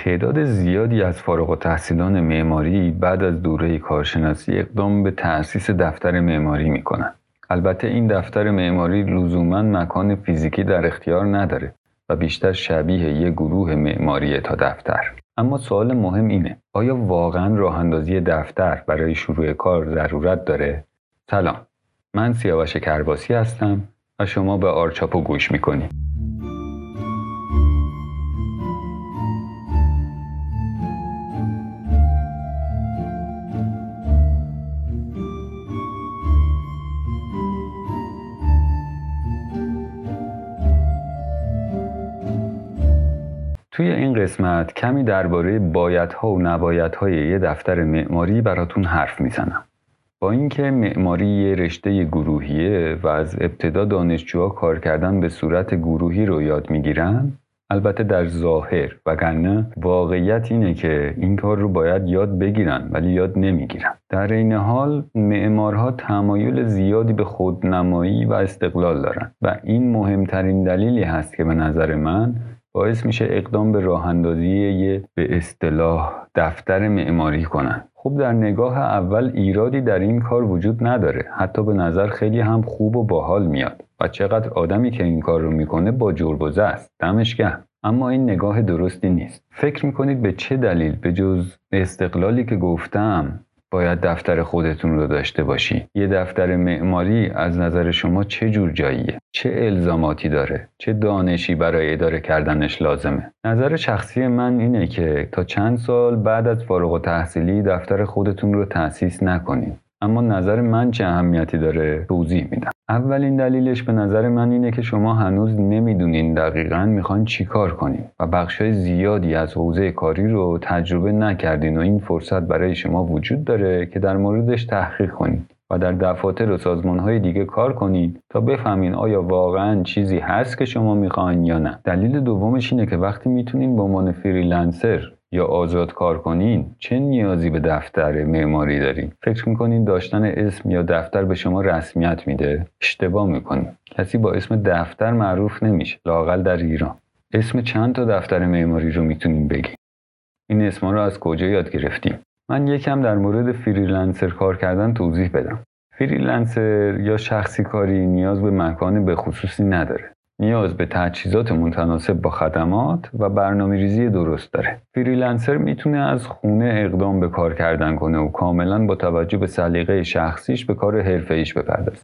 تعداد زیادی از فارغ التحصیلان معماری بعد از دوره کارشناسی اقدام به تأسیس دفتر معماری می‌کنند. البته این دفتر معماری لزوما مکان فیزیکی در اختیار نداره و بیشتر شبیه یک گروه معماری تا دفتر. اما سوال مهم اینه آیا واقعا راه اندازی دفتر برای شروع کار ضرورت داره؟ سلام من سیاوش کرباسی هستم و شما به آرچاپو گوش می‌کنید. توی این قسمت کمی درباره بایدها و نبایدهای یه دفتر معماری براتون حرف می‌زنم. با اینکه معماری یه رشته گروهیه و از ابتدا دانشجوها کار کردن به صورت گروهی رو یاد می‌گیرن البته در ظاهر وگرنه واقعیت اینه که این کار رو باید یاد بگیرن ولی یاد نمی‌گیرن در این حال معمارها تمایل زیادی به خودنمایی و استقلال دارن و این مهمترین دلیلی هست که به نظر من باعث میشه اقدام به راه اندازی یه به اصطلاح دفتر معماری کنن. خب در نگاه اول ایرادی در این کار وجود نداره. حتی به نظر خیلی هم خوب و باحال میاد. و چقدر آدمی که این کار رو می‌کنه با جربوزه است. دمش گرم. اما این نگاه درستی نیست. فکر می‌کنید به چه دلیل؟ به جز استقلالی که گفتم باید دفتر خودتون رو داشته باشی. یه دفتر معماری از نظر شما چه جور جاییه؟ چه الزاماتی داره؟ چه دانشی برای اداره کردنش لازمه؟ نظر شخصی من اینه که تا چند سال بعد از فارغ و تحصیلی دفتر خودتون رو تأسیس نکنید اما نظر من چه اهمیتی داره توضیح میدم. اولین دلیلش به نظر من اینه که شما هنوز نمی‌دونین دقیقا می‌خواین چیکار کنین و بخشای زیادی از حوزه کاری رو تجربه نکردین و این فرصت برای شما وجود داره که در موردش تحقیق کنید و در دفاتر و سازمان دیگه کار کنید تا بفهمین آیا واقعا چیزی هست که شما می‌خواین یا نه. دلیل دومش اینه که وقتی می‌تونین به عنوان فریلنسر یا آزاد کار کنین چه نیازی به دفتر معماری دارین؟ فکر می‌کنین داشتن اسم یا دفتر به شما رسمیت میده؟ اشتباه می‌کنین. کسی با اسم دفتر معروف نمیشه لاقل در ایران. اسم چند تا دفتر معماری رو می‌تونین بگین این اسما رو از کجا یاد گرفتیم؟ من یکم در مورد فریلنسر کار کردن توضیح بدم. فریلنسر یا شخصی کاری نیاز به مکان به خصوصی نداره. نیاز به تجهیزات متناسب با خدمات و برنامه ریزی درست داره. فریلنسر می‌تونه از خونه اقدام به کار کردن کنه و کاملا با توجه به سلیقه شخصیش به کارهاش بپردازه.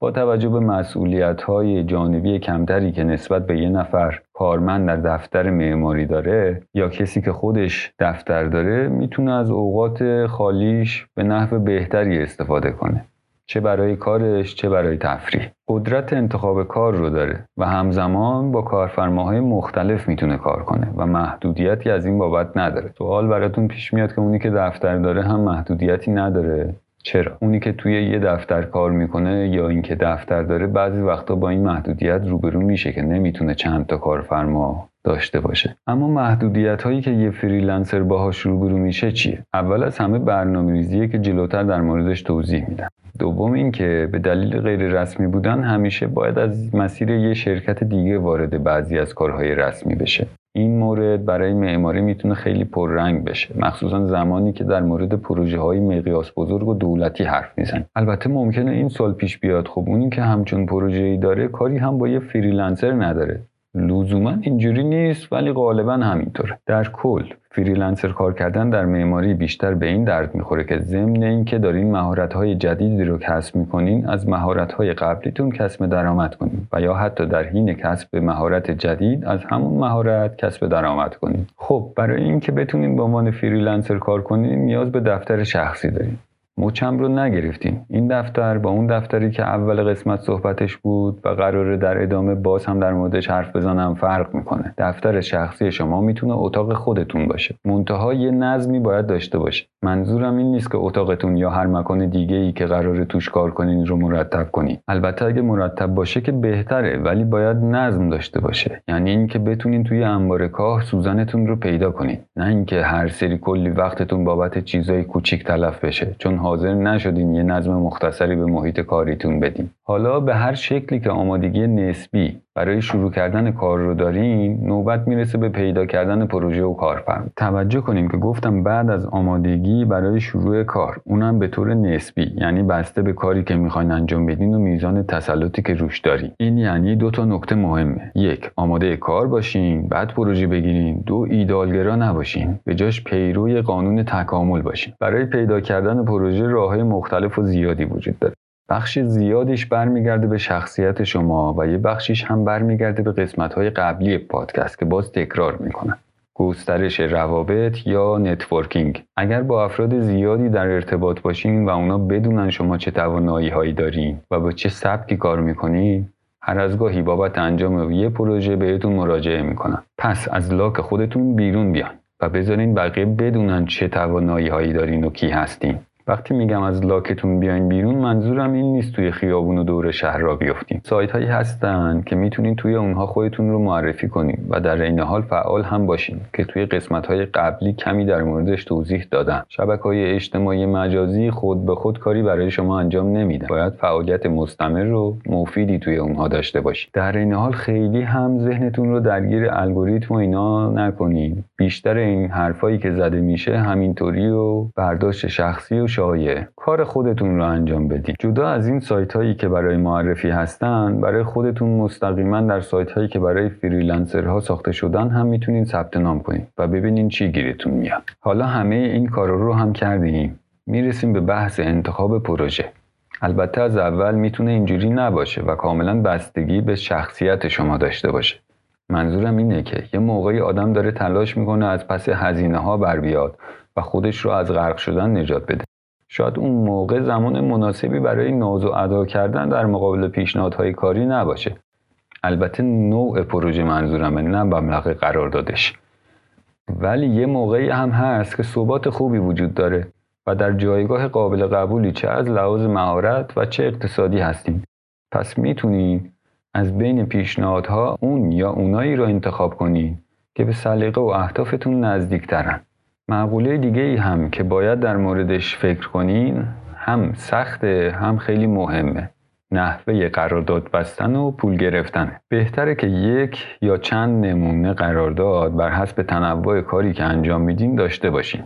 با توجه به مسئولیت های جانبی کمتری که نسبت به یه نفر کارمند در دفتر معماری داره یا کسی که خودش دفتر داره می‌تونه از اوقات خالیش به نحو بهتری استفاده کنه. چه برای کارش چه برای تفریح. قدرت انتخاب کار رو داره و همزمان با کارفرماهای مختلف می‌تونه کار کنه و محدودیتی از این بابت نداره. سوال براتون پیش میاد که اونی که دفتر داره هم محدودیتی نداره. چرا؟ اونی که توی یه دفتر کار می‌کنه یا اینکه دفتر داره بعضی وقتا با این محدودیت روبرو میشه که نمی‌تونه چند تا کارفرما داشته باشه. اما محدودیت هایی که یه فریلنسر باهاش روبرو میشه چیه؟ اول از همه برنامه‌ریزیه که جلوتر در موردش توضیح میدم. دوم اینکه به دلیل غیر رسمی بودن همیشه باید از مسیر یه شرکت دیگه وارد بعضی از کارهای رسمی بشه. این مورد برای معماری می‌تونه خیلی پررنگ بشه. مخصوصا زمانی که در مورد پروژه های مقیاس بزرگ و دولتی حرف میزنیم البته ممکنه این سوال پیش بیاد. خب اونی که همچون پروژه ای داره کاری هم با یه فریلنسر نداره. لزوما اینجوری نیست ولی غالبا همینطوره. در کل فریلنسر کار کردن در معماری بیشتر به این درد می‌خوره که ضمن اینکه دارین مهارت های جدیدی رو کسب می‌کنین از مهارت های قبلیتون کسب درآمد کنین و یا حتی در حین کسب مهارت جدید از همون مهارت کسب درآمد کنین. خب برای اینکه بتونین به عنوان فریلنسر کار کنین نیاز به دفتر شخصی دارین. مچم رو نگرفتین. این دفتر با اون دفتری که اول قسمت صحبتش بود و قراره در ادامه باز هم در موردش حرف بزنم فرق می‌کنه. دفتر شخصی شما می‌تونه اتاق خودتون باشه. منتها یه نظمی باید داشته باشه. منظورم این نیست که اتاقتون یا هر مکان دیگه ای که قراره توش کار کنین رو مرتب کنین. البته اگه مرتب باشه که بهتره ولی باید نظم داشته باشه. یعنی اینکه بتونین توی انبار کاه سوزنتون رو پیدا کنین. نه اینکه هر سری کلی وقتتون بابت چیزای کوچیک تلف بشه. چون حاضر نشدین یه نظم مختصری به محیط کاریتون بدین حالا به هر شکلی که آمادگی نسبی برای شروع کردن کار رو دارین نوبت می‌رسه به پیدا کردن پروژه و کارفرما. توجه کنیم که گفتم بعد از آمادگی برای شروع کار اونم به طور نسبی یعنی بسته به کاری که می‌خواین انجام بدین و میزان تسلطی که روش دارین. این یعنی دو تا نکته مهمه. یک آماده کار باشین بعد پروژه بگیرین. دو ایدالگرا نباشین. به جاش پیروی قانون تکامل باشین. برای پیدا کردن پروژه راههای مختلف و زیادی وجود داره. بخش زیادیش برمیگرده به شخصیت شما و یه بخشیش هم برمیگرده به قسمت های قبلی پادکست که باز تکرار می‌کنم گسترش روابط یا networking. اگر با افراد زیادی در ارتباط باشین و اونا بدونن شما چه توانایی هایی دارین و با چه سبکی کار می‌کنین هر از گاهی بابت انجام یه پروژه بهتون مراجعه می‌کنن پس از لاک خودتون بیرون بیاین و بذارین بقیه بدونن چه توانایی هایی دارین و کی هستین. وقتی میگم از لاکتون بیاین بیرون منظورم این نیست توی خیابون و دور شهر را بیفتیم سایت هایی هستن که می‌تونین توی اونها خودتون رو معرفی کنین و در این حال فعال هم باشین که توی قسمت های قبلی کمی در موردش توضیح دادم شبکه های اجتماعی مجازی خود به خود کاری برای شما انجام نمیدن. باید فعالیت مستمر و مفیدی توی اونها داشته باشین. در این حال خیلی هم ذهنتون رو درگیر الگوریتم و اینا نکنین. بیشتر این حرفایی که زده میشه همینطوری و برداشت شخصی و شایع. کار خودتون رو انجام بدین. جدا از این سایت هایی که برای معرفی هستن برای خودتون مستقیما در سایت هایی که برای فریلنسرها ساخته شدن هم می‌تونین ثبت نام کنین و ببینین چی گیرتون میاد. حالا همه این کار رو هم کردیم. می‌رسیم به بحث انتخاب پروژه. البته از اول می‌تونه اینجوری نباشه و کاملا بستگی به شخصیت شما داشته باشه. منظورم اینه که یه موقعی آدم داره تلاش می‌کنه از پس هزینه ها بر بیاد و خودش رو از غرق شدن نجات بده. شاید اون موقع زمان مناسبی برای ناز و ادا کردن در مقابل پیشنهادهای کاری نباشه. البته نوع پروژه منظورمه نه مبلغ قرار دادش. ولی یه موقعی هم هست که ثبات خوبی وجود داره و در جایگاه قابل قبولی چه از لحاظ مهارت و چه اقتصادی هستیم. پس می‌تونید از بین پیشنهادها اون یا اونایی را انتخاب کنید که به سلیقه و اهدافتون نزدیکترن. معقوله دیگه ای هم که باید در موردش فکر کنین هم سخته هم خیلی مهمه. نحوه قرارداد بستن و پول گرفتن بهتره که یک یا چند نمونه قرارداد بر حسب تنوع کاری که انجام میدین داشته باشین.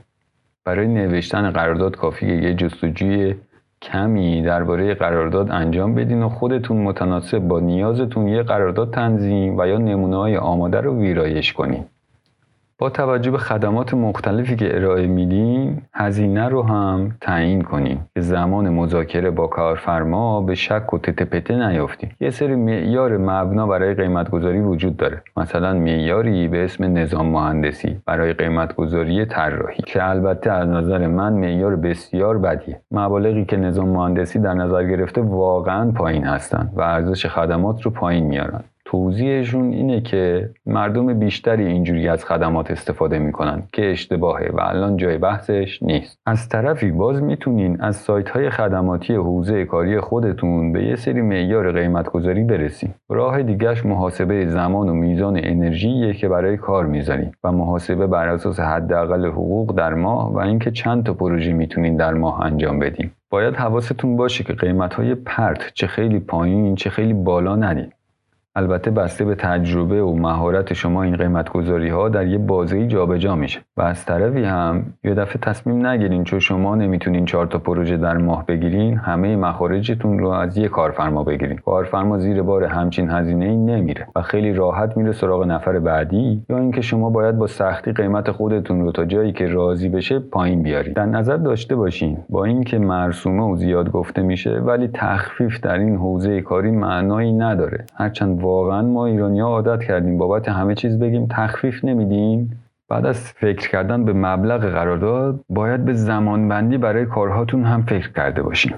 برای نوشتن قرارداد کافیه یه جستجوی کمی درباره قرارداد انجام بدین و خودتون متناسب با نیازتون یه قرارداد تنظیم و یا نمونه های آماده رو ویرایش کنین. با توجه به خدمات مختلفی که ارائه میدیم هزینه رو هم تعیین کنیم. که زمان مذاکره با کارفرما به شک و تتپته نیافتیم. یه سری معیار مبنا برای قیمت گذاری وجود داره. مثلا معیاری به اسم نظام مهندسی برای قیمت گذاری طراحی که البته از نظر من معیار بسیار بدیه. مبالغی که نظام مهندسی در نظر گرفته واقعا پایین هستند و ارزش خدمات رو پایین میارن. توضیحشون اینه که مردم بیشتری اینجوری از خدمات استفاده می‌کنن که اشتباهه و الان جای بحثش نیست. از طرفی باز می‌تونین از سایت های خدماتی حوزه کاری خودتون به یه سری معیار قیمت گذاری برسین. راه دیگهش محاسبه زمان و میزان انرژی که برای کار می‌ذارین و محاسبه بر اساس حداقل حقوق در ماه و اینکه چند تا پروژه می‌تونین در ماه انجام بدین. باید حواستون باشه که قیمت های پرت چه خیلی پایین چه خیلی بالا ندین البته بسته به تجربه و مهارت شما این قیمت گذاری ها در یه بازه جابجا میشه. و از طرفی هم یه دفعه تصمیم نگیرین چون شما نمی‌تونین چهار تا پروژه در ماه بگیرین همه مخارجتون رو از یه کارفرما بگیرین. کارفرما زیر بار همچین هزینه ای نمیره و خیلی راحت میره سراغ نفر بعدی یا اینکه شما باید با سختی قیمت خودتون رو تا جایی که راضی بشه پایین بیارید در نظر داشته باشین با اینکه مرسومه و زیاد گفته میشه ولی تخفیف در این حوزه کاری معنایی نداره. هرچند واقعا ما ایرانیا عادت کردیم. بابت همه چیز بگیم تخفیف نمیدیم. بعد از فکر کردن به مبلغ قرارداد باید به زمانبندی برای کارهاتون هم فکر کرده باشیم.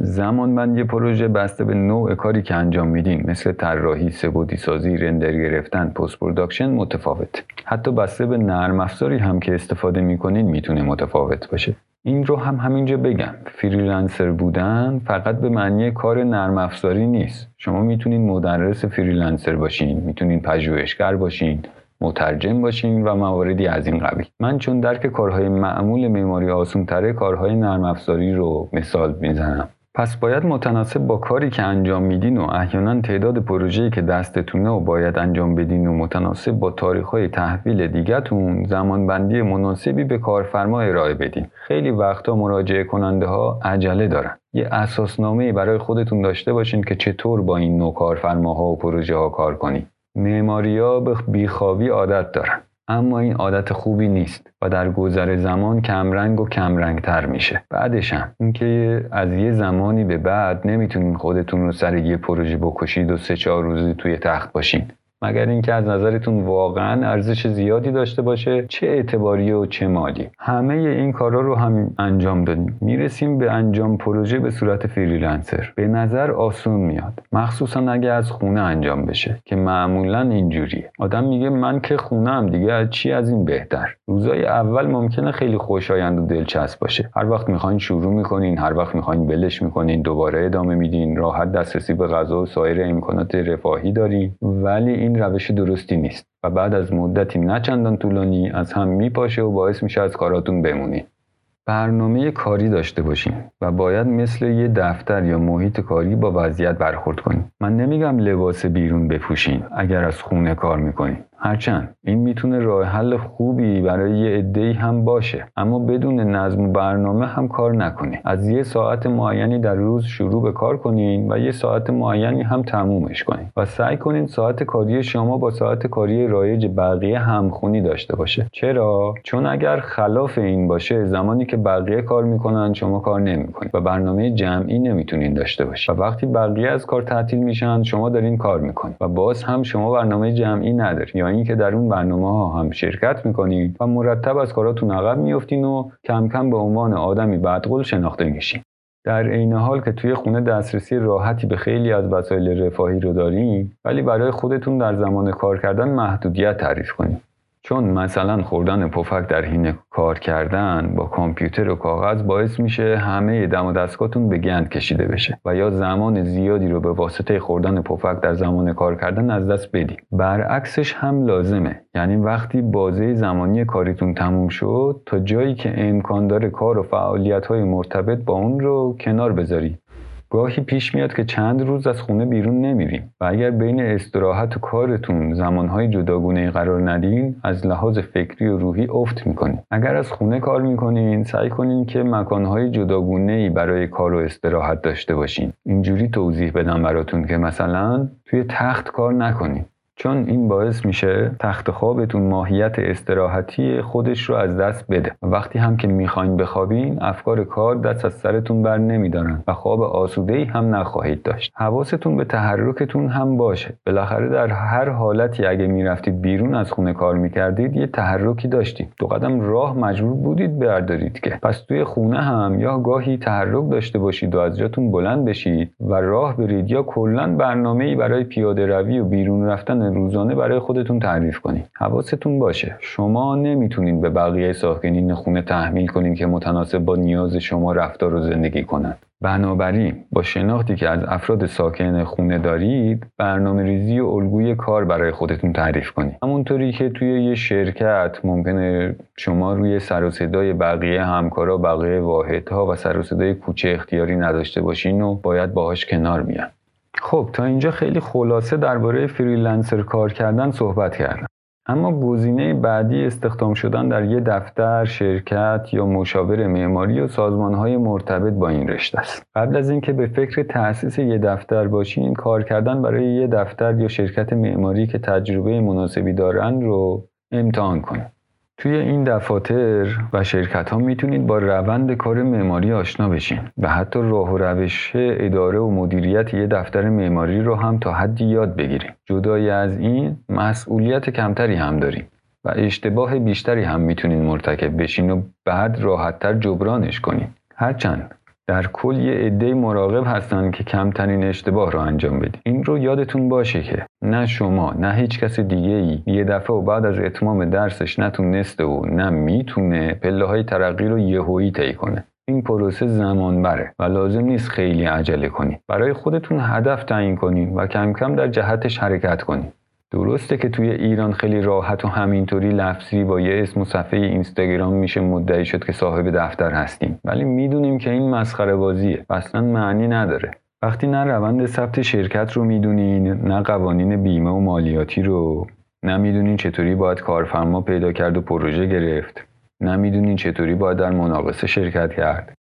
زمانبندی پروژه بسته به نوع کاری که انجام میدین مثل طراحی سه‌بعدی سازی رندر گرفتن post production متفاوت. حتی بسته به نرم افزاری هم که استفاده می‌کنین می‌تونه متفاوت باشه. این رو هم همینجا بگم. فریلنسر بودن فقط به معنی کار نرم افزاری نیست. شما می‌تونین مدرس فریلنسر باشین می‌تونین پژوهشگر باشین مترجم باشین و مواردی از این قبیل. من چون درک کارهای معمول معماری آسون تره کارهای نرم افزاری رو مثال می‌زنم. پس باید متناسب با کاری که انجام میدین و احیانا تعداد پروژه‌ای که دستتونه و باید انجام بدین و متناسب با تاریخ‌های تحویل دیگتون زمانبندی مناسبی به کارفرما ارائه بدین. خیلی وقتا مراجعه کننده ها عجله دارن. یه اساسنامه برای خودتون داشته باشین که چطور با این نوع کارفرماها و پروژه ها کار کنید معماریا به بیخوابی عادت دارن. اما این عادت خوبی نیست و در گذر زمان کمرنگ و کمرنگتر میشه. بعدش هم اینکه از یه زمانی به بعد نمی‌تونین خودتون رو سر یه پروژه بکشید و سه چهار روزی توی تخت باشین. مگر اینکه از نظرتون واقعا ارزش زیادی داشته باشه؟ چه اعتباری و چه مالی؟ همه این کارا رو هم انجام دادیم. می‌رسیم به انجام پروژه به صورت فریلنسر. به نظر آسون میاد. مخصوصا اگه از خونه انجام بشه که معمولا اینجوریه. آدم میگه من که خونه هم دیگه چی از این بهتر؟ روزای اول ممکنه خیلی خوشایند و دلچسب باشه. هر وقت می‌خواین شروع می‌کنین هر وقت می‌خواین بلش می‌کنین دوباره ادامه میدین راحت دسترسی به غذا و سایر امکانات رفاهی دارین. ولی روش درستی نیست و بعد از مدتی نه طولانی از هم میپاشه و باعث میشه از کاراتون بمونید برنامه کاری داشته باشین و باید مثل یه دفتر یا محیط کاری با وضعیت برخورد کنید من نمیگم لباس بیرون بپوشین اگر از خونه کار می‌کنین هرچند این می‌تونه راه حل خوبی برای یه عده‌ای هم باشه اما بدون نظم و برنامه هم کار نکنید از یه ساعت معینی در روز شروع به کار کنین و یه ساعت معینی هم تمومش کنین و سعی کنین ساعت کاری شما با ساعت کاری رایج بقیه همخونی داشته باشه. چرا؟ چون اگر خلاف این باشه زمانی که بقیه کار می‌کنن شما کار نمی‌کنید و برنامه جمعی نمی‌تونین داشته باشید و وقتی بقیه از کار تعطیل میشن شما دارین کار می‌کنید و باز هم شما برنامه جمعی اینکه در اون برنامه ها هم شرکت می‌کنید و مرتب از کاراتون عقب میفتین و کم کم به عنوان آدمی بدقول شناخته میشین. در عین حال که توی خونه دسترسی راحتی به خیلی از وسایل رفاهی رو دارین ولی برای خودتون در زمان کار کردن محدودیت تعریف کنید چون مثلا خوردن پفک در حین کار کردن با کامپیوتر و کاغذ باعث میشه همه دم و دستگاهتون به گند کشیده بشه و یا زمان زیادی رو به واسطه خوردن پفک در زمان کار کردن از دست بدی برعکسش هم لازمه. یعنی وقتی بازه زمانی کاریتون تموم شد تا جایی که امکان داره کار و فعالیت های مرتبط با اون رو کنار بذاری گاهی پیش میاد که چند روز از خونه بیرون نمیریم و اگر بین استراحت و کارتون زمانهای جداگونه قرار ندین از لحاظ فکری و روحی افت می‌کنید اگر از خونه کار می‌کنین سعی کنین که مکانهای جداگونه ای برای کار و استراحت داشته باشین. اینجوری توضیح بدم براتون که مثلا توی تخت کار نکنین. چون این باعث میشه تخت خوابتون ماهیت استراحتی خودش رو از دست بده. وقتی هم که می‌خواین بخوابین افکار کار دست از سرتون بر نمیدارن و خواب آسوده ای هم نخواهید داشت. حواستون به تحرکتون هم باشه. بالاخره در هر حالتی اگه می‌رفتید بیرون از خونه کار می‌کردید یه تحرکی داشتید. دو قدم راه مجبور بودید بردارید که. پس توی خونه هم یا گاهی تحرک داشته باشید و از جاتون بلند بشید و راه برید یا کلا برنامه ای برای پیاده روی و بیرون رفتن روزانه برای خودتون تعریف کنید حواستون باشه. شما نمی‌تونید به بقیه ساکنین خونه تحمیل کنید که متناسب با نیاز شما رفتار و زندگی کنند بنابراین با شناختی که از افراد ساکن خونه دارید برنامه ریزی و الگوی کار برای خودتون تعریف کنید همونطوری که توی یه شرکت ممکنه شما روی سر و صدای بقیه همکارا بقیه واحدها و سر و صدای کوچه اختیاری نداشته باشین و باید باهاش کنار بیاین. خب تا اینجا خیلی خلاصه درباره فریلنسر کار کردن صحبت کردم اما گزینه بعدی استخدام شدن در یه دفتر، شرکت یا مشاور معماری و سازمانهای مرتبط با این رشته است. قبل از اینکه به فکر تأسیس یه دفتر باشین، کار کردن برای یه دفتر یا شرکت معماری که تجربه مناسبی دارن رو امتحان کنید. توی این دفاتر و شرکت ها می‌تونید با روند کار معماری آشنا بشین و حتی راه و روش اداره و مدیریت یه دفتر معماری رو هم تا حدی یاد بگیریم جدای از این مسئولیت کمتری هم داریم و اشتباه بیشتری هم می‌تونید مرتکب بشین و بعد راحتتر جبرانش کنید هرچند در کل یه عده مراقب هستن که کمترین اشتباه رو انجام بدید این رو یادتون باشه که نه شما نه هیچ کس دیگه ای یه دفعه و بعد از اتمام درسش نتونسته و نه می‌تونه پله های ترقی رو یهویی طی کنه. این پروسه زمان بره و لازم نیست خیلی عجله کنید برای خودتون هدف تعیین کنید و کم کم در جهتش حرکت کنید درسته که توی ایران خیلی راحت و همینطوری لفظی با یه اسم و صفحه اینستاگرام میشه مدعی شد که صاحب دفتر هستیم. ولی می‌دونیم که این مسخره بازیه اصلا معنی نداره. وقتی نه روند ثبت شرکت رو می‌دونین نه قوانین بیمه و مالیاتی رو نه می‌دونین چطوری باید کارفرما پیدا کرد و پروژه گرفت نه می‌دونین چطوری باید در مناقصه شرکت کرد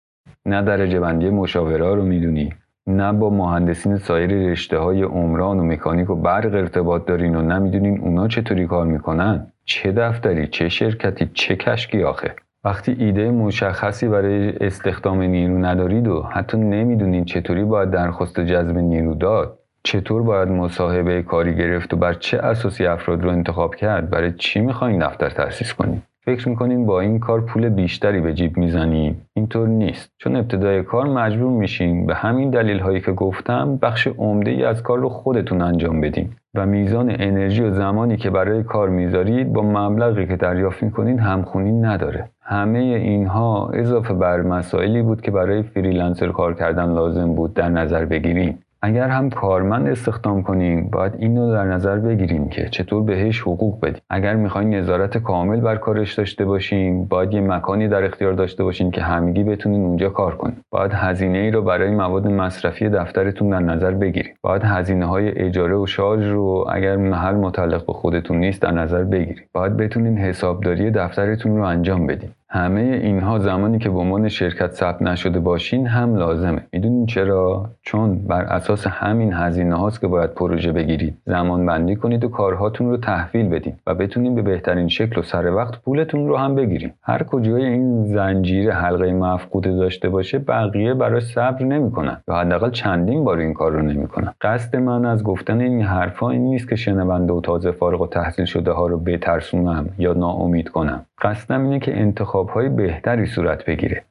نه درجه بندی مشاوره رو می‌دونی نه با مهندسین سایر رشته های عمران و مکانیک و برق ارتباط دارین و نمی‌دونین اونا چطوری کار می‌کنن؟ چه دفتری؟ چه شرکتی؟ چه کشکی آخه؟ وقتی ایده مشخصی برای استخدام نیرو ندارید و حتی نمی‌دونین چطوری باید درخواست جذب نیرو داد چطور باید مصاحبه کاری گرفت و بر چه اساسی افراد رو انتخاب کرد برای چی می‌خواین دفتر تأسیس کنید؟ فکر می‌کنین با این کار پول بیشتری به جیب می‌زنیم. اینطور نیست. چون ابتدای کار مجبور میشین به همین دلیل هایی که گفتم بخش عمده ای از کار رو خودتون انجام بدین و میزان انرژی و زمانی که برای کار می‌ذارید با مبلغی که دریافت می‌کنین همخونی نداره. همه اینها اضافه بر مسائلی بود که برای فریلنسر کار کردن لازم بود در نظر بگیریم. اگر هم کارمند استخدام کنیم باید این رو در نظر بگیریم که چطور بهش حقوق بدیم. اگر می‌خواین نظارت کامل بر کارش داشته باشیم باید یه مکانی در اختیار داشته باشیم که همگی بتونین اونجا کار کنیم باید هزینه ای رو برای مواد مصرفی دفترتون در نظر بگیریم باید هزینه های اجاره و شارژ رو اگر محل متعلق به خودتون نیست در نظر بگیریم باید بتونین حسابداری دفترتون رو انجام بدیم همه اینها زمانی که به عنوان شرکت ثبت نشده باشین هم لازمه. می‌دونین چرا؟ چون بر اساس همین هزینه هاست که باید پروژه بگیرید. زمان بندی کنید و کارهاتون رو تحویل بدین و بتونین به بهترین شکل و سر وقت پولتون رو هم بگیریم هر کجای این زنجیره حلقه مفقوده داشته باشه بقیه برای صبر نمی‌کنن یا حداقل چندین بار این کار رو نمی‌کنن. قصد من از گفتن این حرفا این نیست که شنونده و تازه فارغ و تحصیل شده ها رو بترسونم یا ناامید کنم. قصدم اینه که انتخاب های بهتری صورت بگیره.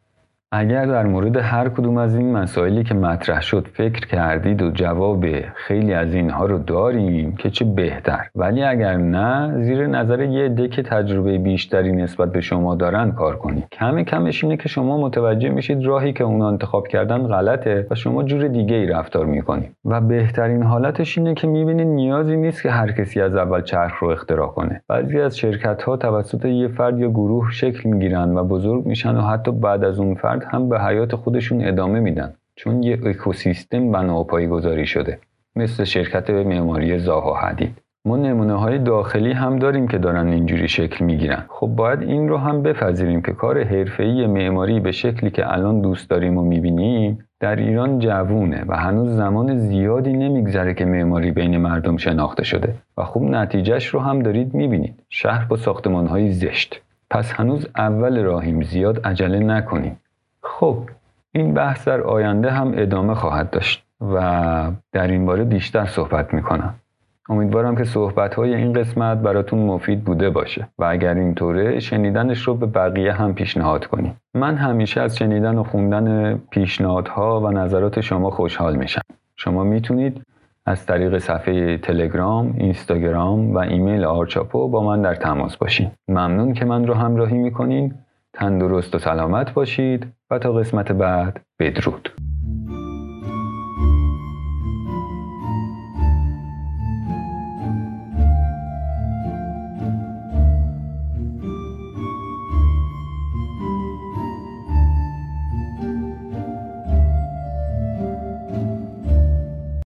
اگر در مورد هر کدوم از این مسائلی که مطرح شد فکر کردید و جواب خیلی از اینها رو داریم که چه بهتر. ولی اگر نه زیر نظر یه عده که تجربه بیشتری نسبت به شما دارن کار کنید. کم کمش اینه که شما متوجه میشید راهی که اونا انتخاب کردن غلطه و شما جور دیگه ای رفتار می‌کنید. و بهترین حالتش اینه که می‌بینید نیازی نیست که هر کسی از اول چرخ رو اختراع کنه. بعضی از شرکت ها توسط یه فرد یا گروه شکل می‌گیرن و بزرگ میشن و حتی بعد از اون فرد هم به حیات خودشون ادامه میدن چون یه اکوسیستم بنا و گذاری شده مثل شرکت معماری زاها حدید. ما نمونه های داخلی هم داریم که دارن اینجوری شکل می‌گیرن. خب باید این رو هم بپذیریم که کار حرفه‌ای معماری به شکلی که الان دوست داریم و می‌بینیم در ایران جوونه و هنوز زمان زیادی نمیگذره که معماری بین مردم شناخته شده و خوب نتیجهش رو هم دارید می‌بینید. شهر با ساختمان های زشت. پس هنوز اول راهیم زیاد عجله نکنیم. خب این بحث در آینده هم ادامه خواهد داشت و در این باره بیشتر صحبت می‌کنم امیدوارم که صحبت های این قسمت براتون مفید بوده باشه و اگر اینطوره شنیدنش رو به بقیه هم پیشنهاد کنید من همیشه از شنیدن و خوندن پیشنهادها و نظرات شما خوشحال میشم شما می‌تونید از طریق صفحه تلگرام، اینستاگرام و ایمیل آرچاپو با من در تماس باشید. ممنون که من رو همراهی می‌کنین. تندرست و سلامت باشید و تا قسمت بعد بدرود.